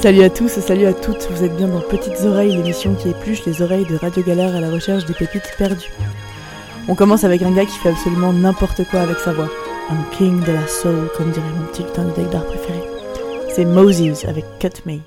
Salut à tous et salut à toutes, vous êtes bien dans Petites Oreilles, l'émission qui épluche les oreilles de Radio Galère à la recherche des pépites perdues. On commence avec un gars qui fait absolument n'importe quoi avec sa voix. Un king de la soul, comme dirait mon petit lutin d'art préféré. C'est Moses avec Cut Me.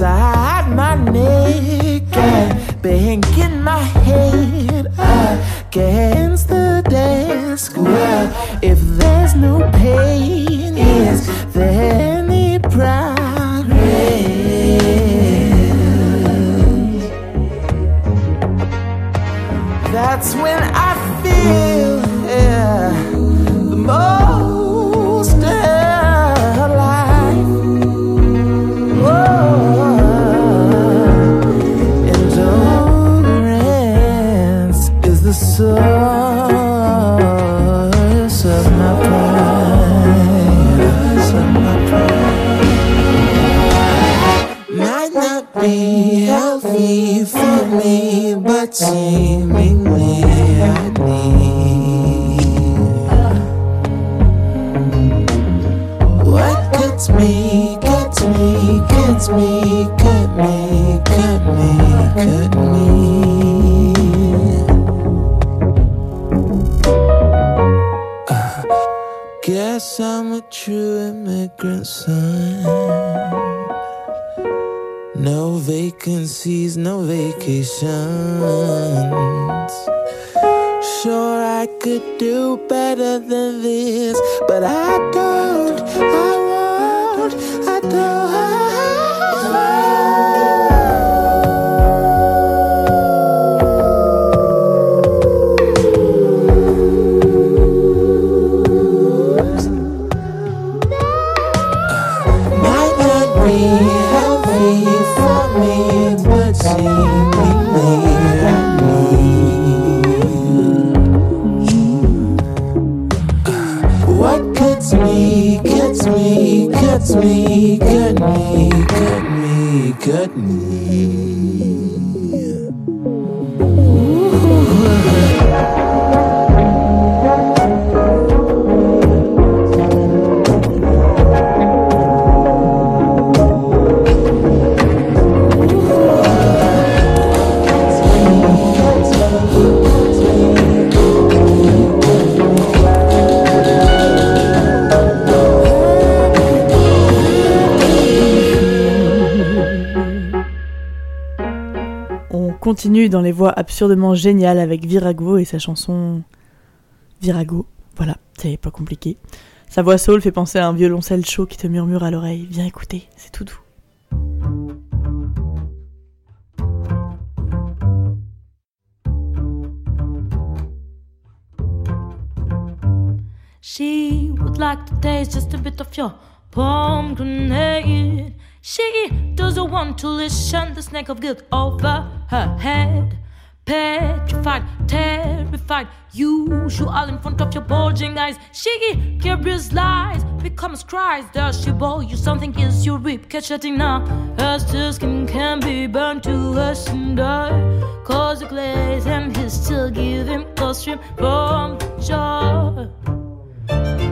Inside my neck and banging my head against the desk. Well, vacations. Sure, I could do better than this, but I don't, I won't, I don't. Me, cut continue dans les voix absurdement géniales avec Virago et sa chanson Virago. Voilà, c'est pas compliqué. Sa voix soul fait penser à un violoncelle chaud qui te murmure à l'oreille. Viens écouter, c'est tout doux. She would like to taste just a bit of your pomegranate. She doesn't want to listen the snake of guilt over her head. Petrified, terrified, usual in front of your bulging eyes. She carries lies, becomes cries. Does she bore you something? Is your rib catching now? Her skin can be burned to a cinder. Cause the glaze and he still give him costume from joy.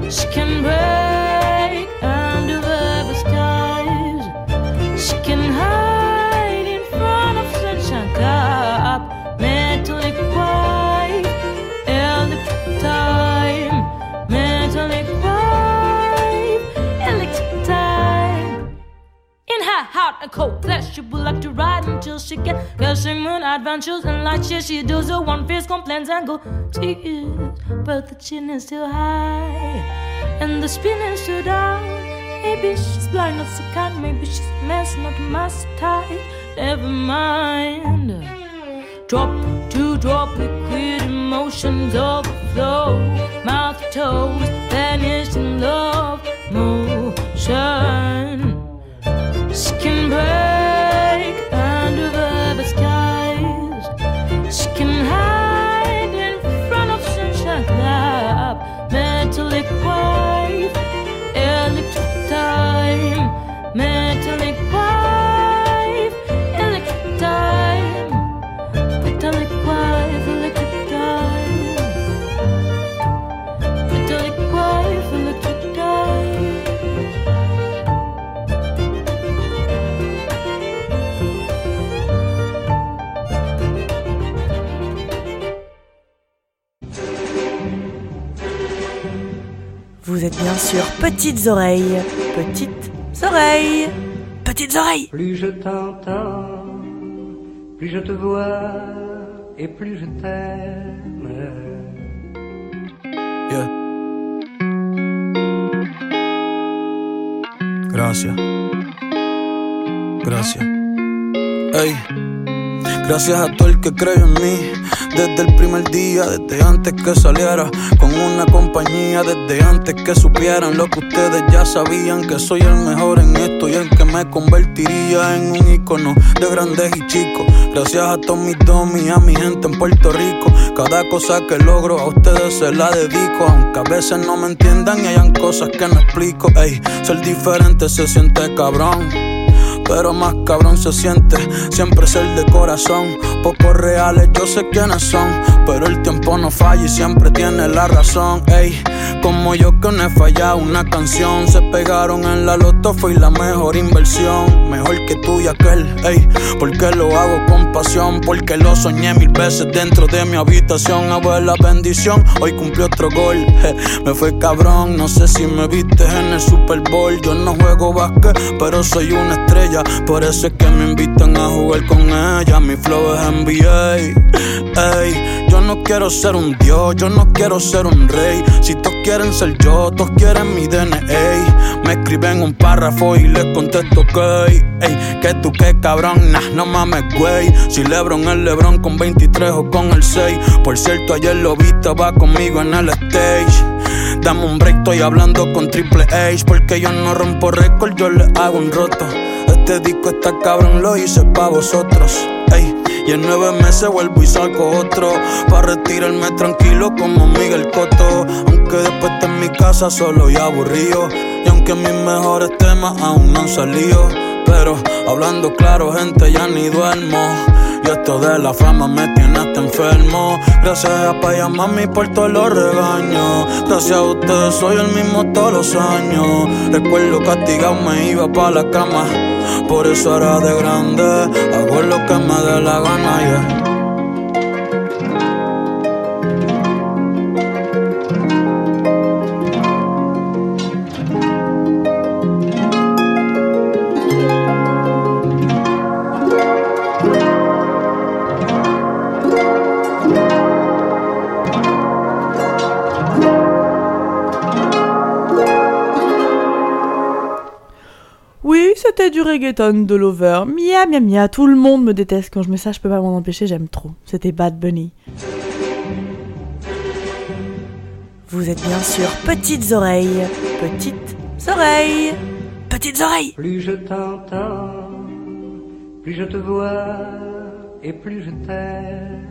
She can break a cold flesh. She would like to ride until she get gushing moon adventures and like Yeah, she does her one face complaints and go tears. But the chin is still high and the spin is still down. Maybe she's blind, not so kind. Maybe she's messed, not must. Never mind. Drop to drop liquid emotions overflow. Mouth to toes, vanish in love motion. Petites Oreilles. Petites Oreilles. Petites Oreilles. Plus je t'entends, plus je te vois et plus je t'aime. Yeah. Gracias. Gracias. Ey. Gracias a todo el que creyó en mí. Desde el primer día, desde antes que saliera. Con una compañía, desde antes que supieran lo que ustedes ya sabían, que soy el mejor en esto y el que me convertiría en un icono de grandes y chicos. Gracias a todos mis domis, a mi gente en Puerto Rico, cada cosa que logro a ustedes se la dedico, aunque a veces no me entiendan y hayan cosas que no explico. Ey, ser diferente se siente cabrón pero más cabrón se siente siempre ser de corazón. Pocos reales, yo sé quiénes son, pero el tiempo no falla y siempre tiene la razón. Ey, como yo que no he fallado una canción, se pegaron en la loto, fue la mejor inversión, mejor que tú y aquel. Ey, porque lo hago con pasión, porque lo soñé mil veces dentro de mi habitación. Abuela bendición, hoy cumplió otro gol. Me fue cabrón, no sé si me viste en el Super Bowl. Yo no juego básquet, pero soy una estrella. Por eso es que me invitan a jugar con ella. Mi flow es NBA. Ey, no quiero ser un dios, yo no quiero ser un rey. Si todos quieren ser yo, todos quieren mi DNA. Me escriben un párrafo y les contesto que, ey, que tú qué cabrón, nah, no mames, güey. Si Lebron es Lebron con 23 o con el 6. Por cierto, ayer lo viste, va conmigo en el stage. Dame un break, estoy hablando con Triple H. Porque yo no rompo récord, yo le hago un roto. Este disco está cabrón, lo hice pa' vosotros. Y en nueve meses vuelvo y salgo otro. Pa' retirarme tranquilo como Miguel Cotto. Aunque después esté en mi casa solo y aburrido. Y aunque mis mejores temas aún no han salido. Pero hablando claro, gente, ya ni duermo. Esto de la fama me tiene hasta enfermo. Gracias a pa' y a mami por todos los regaños. Gracias a ustedes soy el mismo todos los años. Recuerdo castigado me iba pa' la cama. Por eso ahora de grande hago lo que me dé la gana, yeah. Reggaeton de Lover. Mia, mia, mia. Tout le monde me déteste quand je mets ça, je peux pas m'en empêcher, j'aime trop. C'était Bad Bunny. Vous êtes bien sûr Petites Oreilles. Petites Oreilles. Petites Oreilles. Plus je t'entends, plus je te vois et plus je t'aime.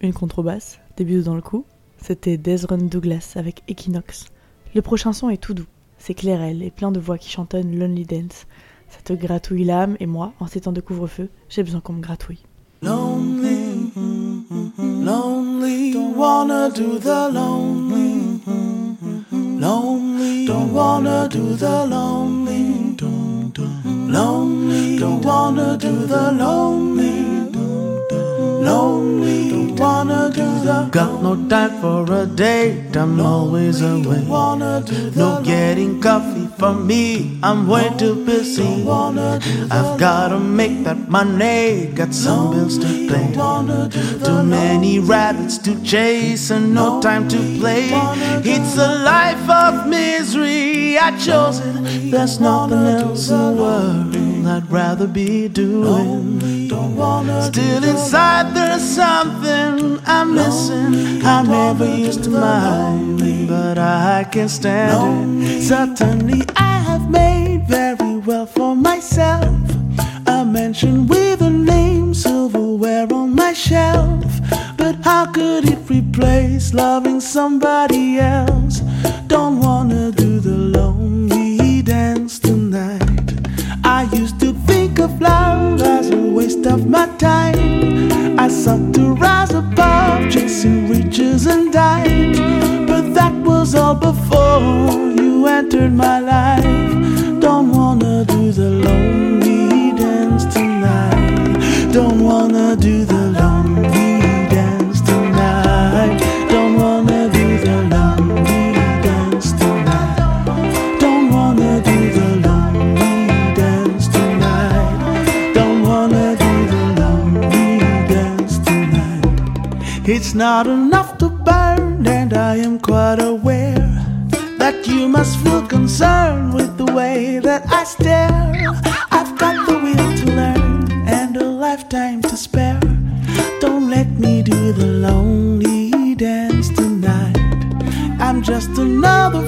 Une contrebasse, des bises dans le cou. C'était Desron Douglas avec Equinox. Le prochain son est tout doux. C'est clairel et plein de voix qui chantonnent Lonely Dance. Ça te gratouille l'âme et moi, en ces temps de couvre-feu, j'ai besoin qu'on me gratouille. Lonely, lonely, don't wanna do the lonely, lonely, don't wanna do the lonely, lonely, don't wanna do the lonely, lonely, don't wanna do the. Got no time for a date, I'm always away. No getting coffee for me, I'm way too busy. I've gotta make that money, got some bills to pay. Too many rabbits to chase and no time to play. It's a life of misery, I chose it. There's nothing else in the world I'd rather be doing. Still inside there's something I'm missing. I never used to mind, but I can't stand it. Certainly I have made very well for myself. A mansion with a name, silverware on my shelf. But how could it replace loving somebody else? Don't wanna waste of my time. I sought to rise above, chasing riches and died. But that was all before you entered my life. Not enough to burn, and I am quite aware that you must feel concerned with the way that I stare. I've got the will to learn and a lifetime to spare. Don't let me do the lonely dance tonight. I'm just another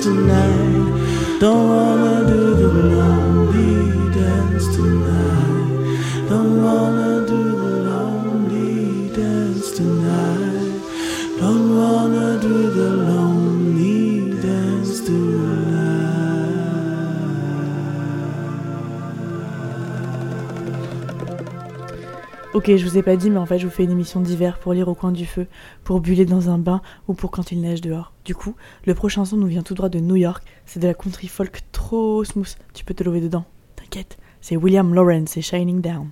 tonight. Don't wanna do the lonely Ok, je vous ai pas dit, mais en fait, je vous fais une émission d'hiver pour lire au coin du feu, pour buller dans un bain ou pour quand il neige dehors. Du coup, le prochain son nous vient tout droit de New York. C'est de la country folk trop smooth. Tu peux te lever dedans. T'inquiète. C'est William Lawrence et Shining Down.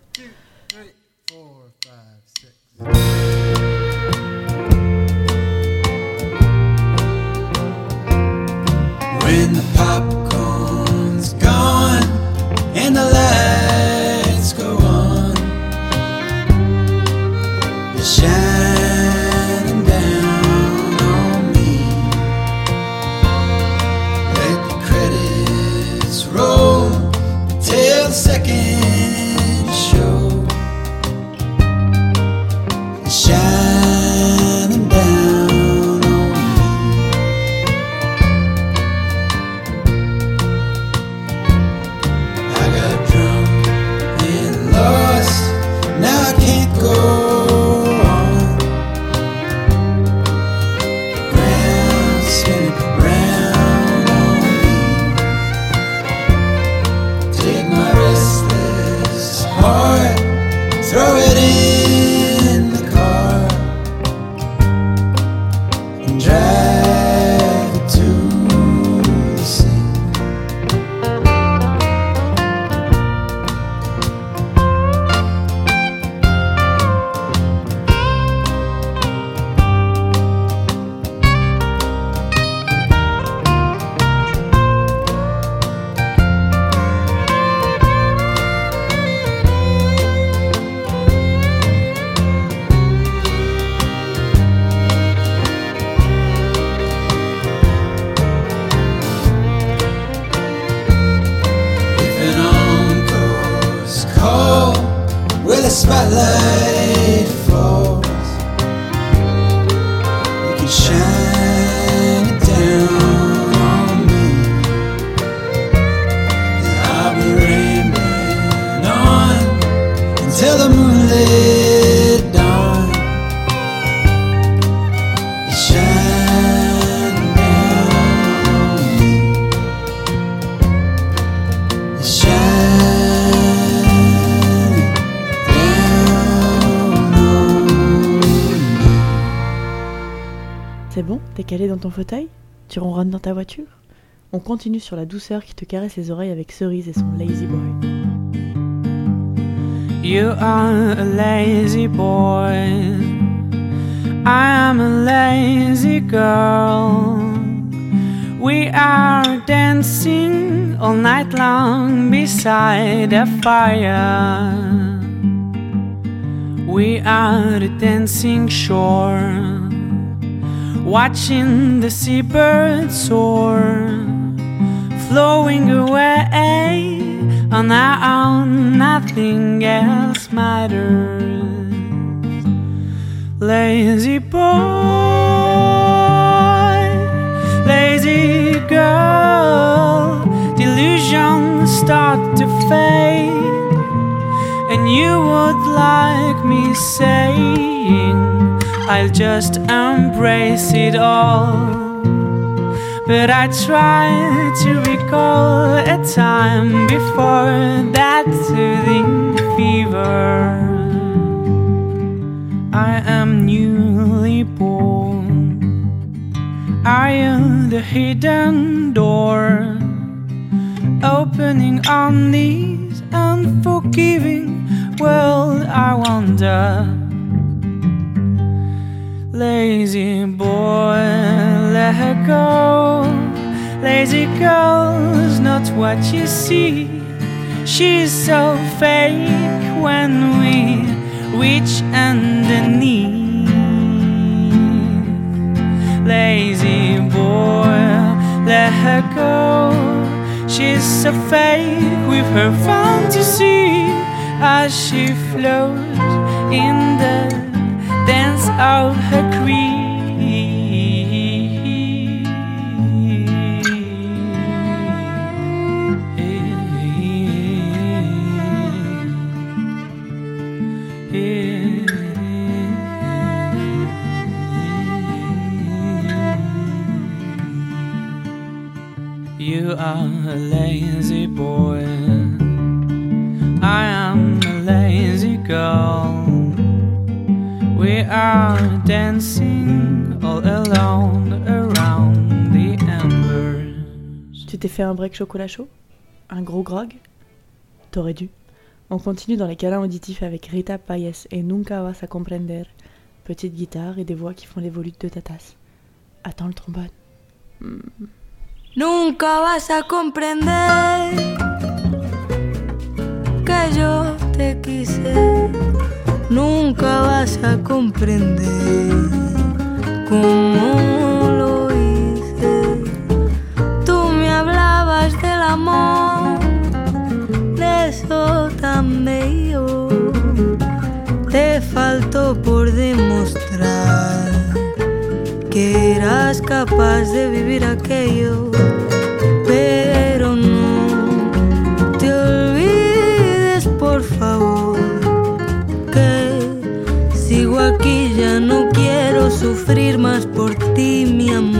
C'est bon? T'es calé dans ton fauteuil? Tu ronronnes dans ta voiture? On continue sur la douceur qui te caresse les oreilles avec Cerise et son Lazy Boy. You are a lazy boy. I am a lazy girl. We are dancing all night long beside a fire. We are the dancing shore, watching the seabirds soar, flowing away on our own, nothing else matters. Lazy boy, lazy girl, delusions start to fade, and you would like me saying, I'll just embrace it all. But I try to recall a time before that soothing fever. I am newly born. I am the hidden door? Opening on this unforgiving world, I wonder. Lazy boy, let her go. Lazy girl's not what you see. She's so fake when we reach underneath. Lazy boy, let her go. She's so fake with her fantasy as she floats in the dance of her T'es fait un break chocolat chaud Un gros grog T'aurais dû. On continue dans les câlins auditifs avec Rita Payes et Nunca vas a comprender. Petite guitare et des voix qui font les volutes de ta tasse. Attends le trombone. Nunca vas a comprender que yo te quise. Nunca vas a comprender Te faltó por demostrar que eras capaz de vivir aquello, pero no te olvides, por favor, que sigo aquí, ya no quiero sufrir más por ti, mi amor.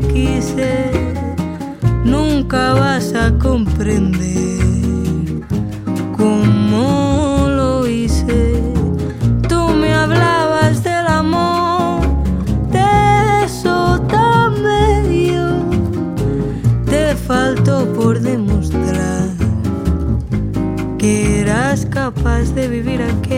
quise, nunca vas a comprender cómo lo hice. Tú me hablabas del amor, de eso tan medio, te faltó por demostrar que eras capaz de vivir aquí.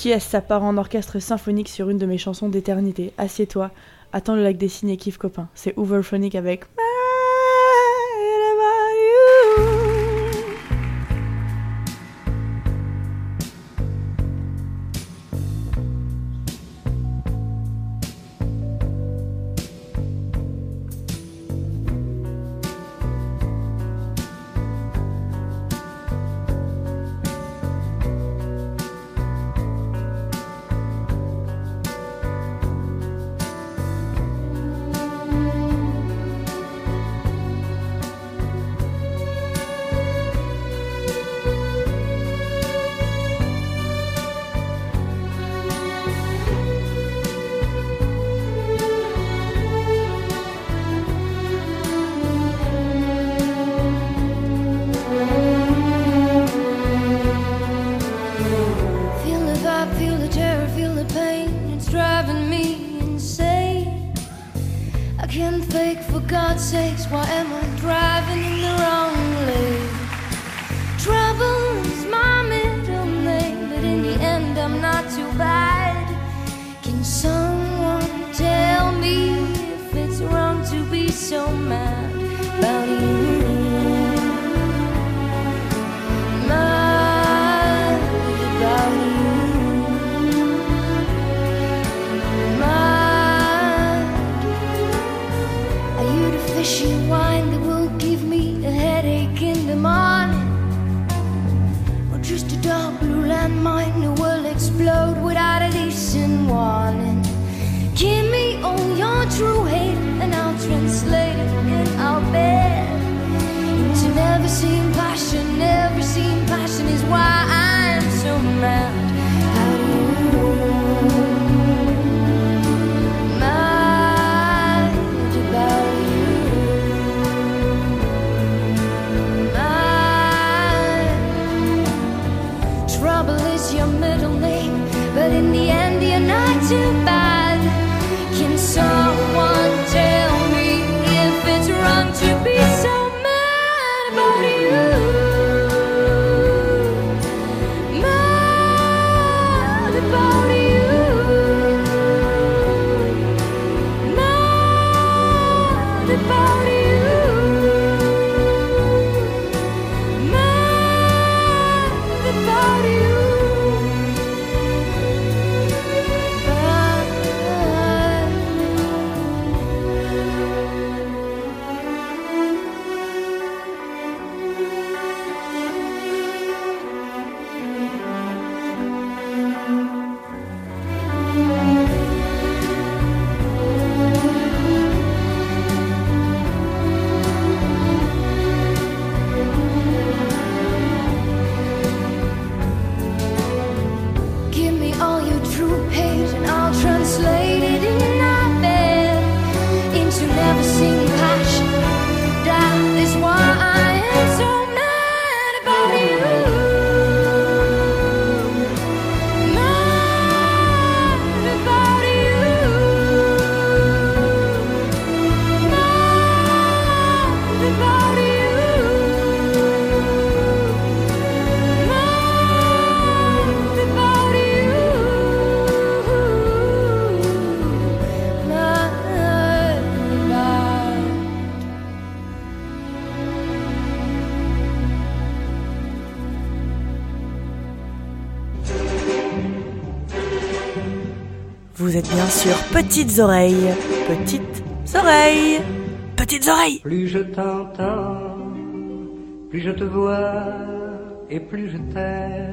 Qui ça part en orchestre symphonique sur une de mes chansons d'éternité Assieds-toi, attends le lac des cygnes et kiffe copain. C'est Overphonic avec says Petites Oreilles. Petites Oreilles. Petites Oreilles. Plus je t'entends, plus je te vois et plus je t'aime.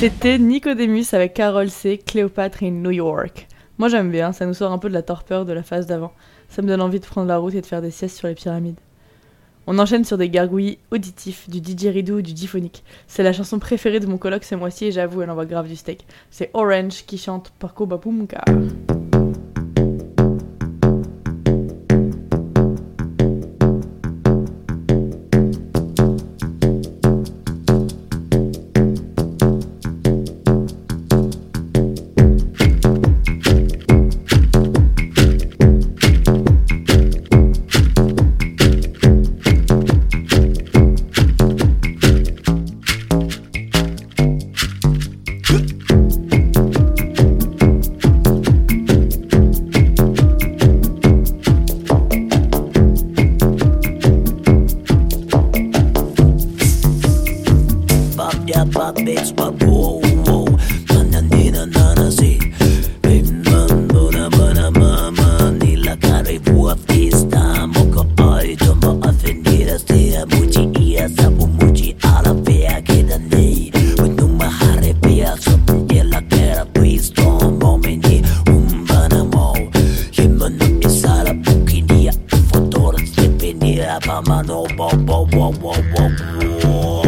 C'était Nicodemus avec Carol C, Cléopâtre et New York. Moi j'aime bien, ça nous sort un peu de la torpeur de la phase d'avant. Ça me donne envie de prendre la route et de faire des siestes sur les pyramides. On enchaîne sur des gargouillis auditifs, du didgeridoo ou du diphonique. C'est la chanson préférée de mon coloc ce mois-ci et j'avoue, elle envoie grave du steak. C'est Orange qui chante Parco Babumka. Wah wah wah.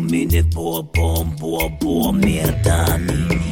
minute, boom, boom, boom, boom, boom,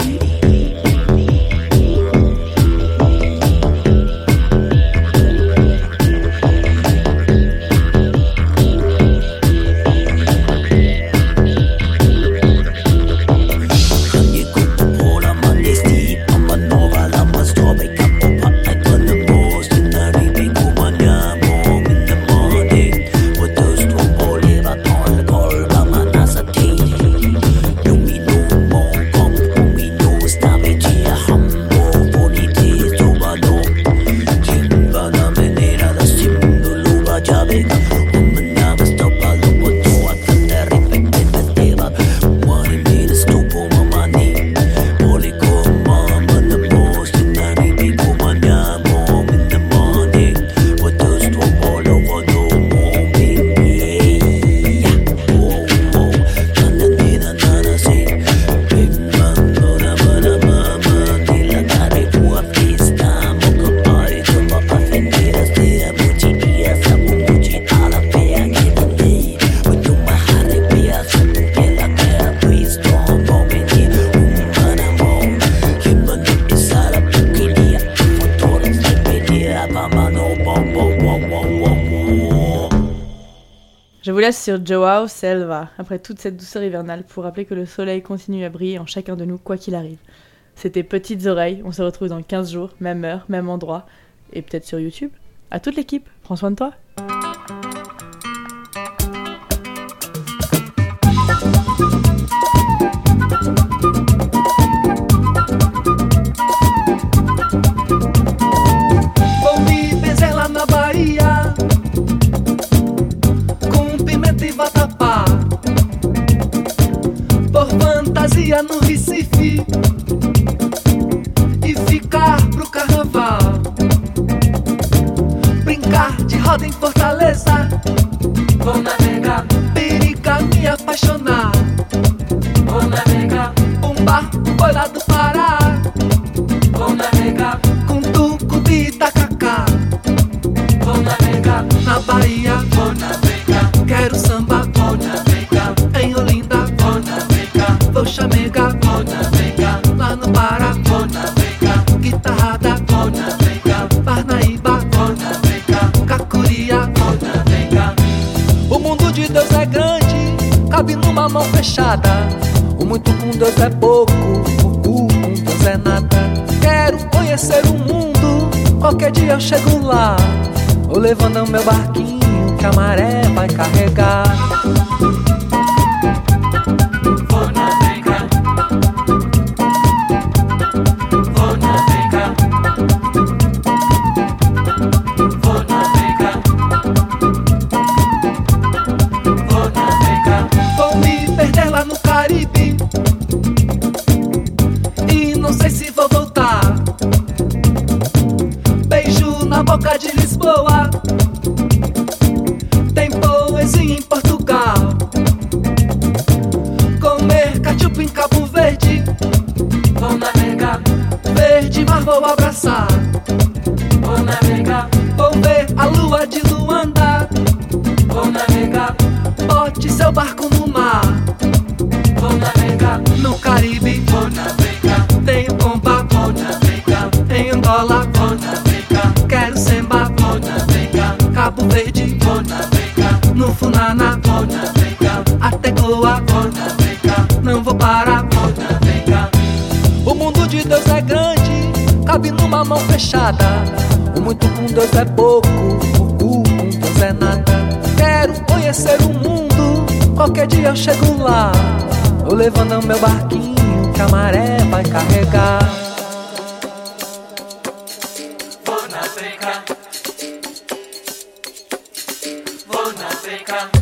bo, bo. sur Joao Selva, après toute cette douceur hivernale, pour rappeler que le soleil continue à briller en chacun de nous, quoi qu'il arrive. C'était Petites Oreilles, on se retrouve dans 15 jours, même heure, même endroit, et peut-être sur YouTube. À toute l'équipe, prends soin de toi. barquinho que a maré vai carregar. fechada. O muito com Deus é pouco, pouco com Deus é nada. Quero conhecer o mundo, qualquer dia eu chego lá. Vou levando meu barquinho que a maré vai carregar. Vou na África. Vou na África.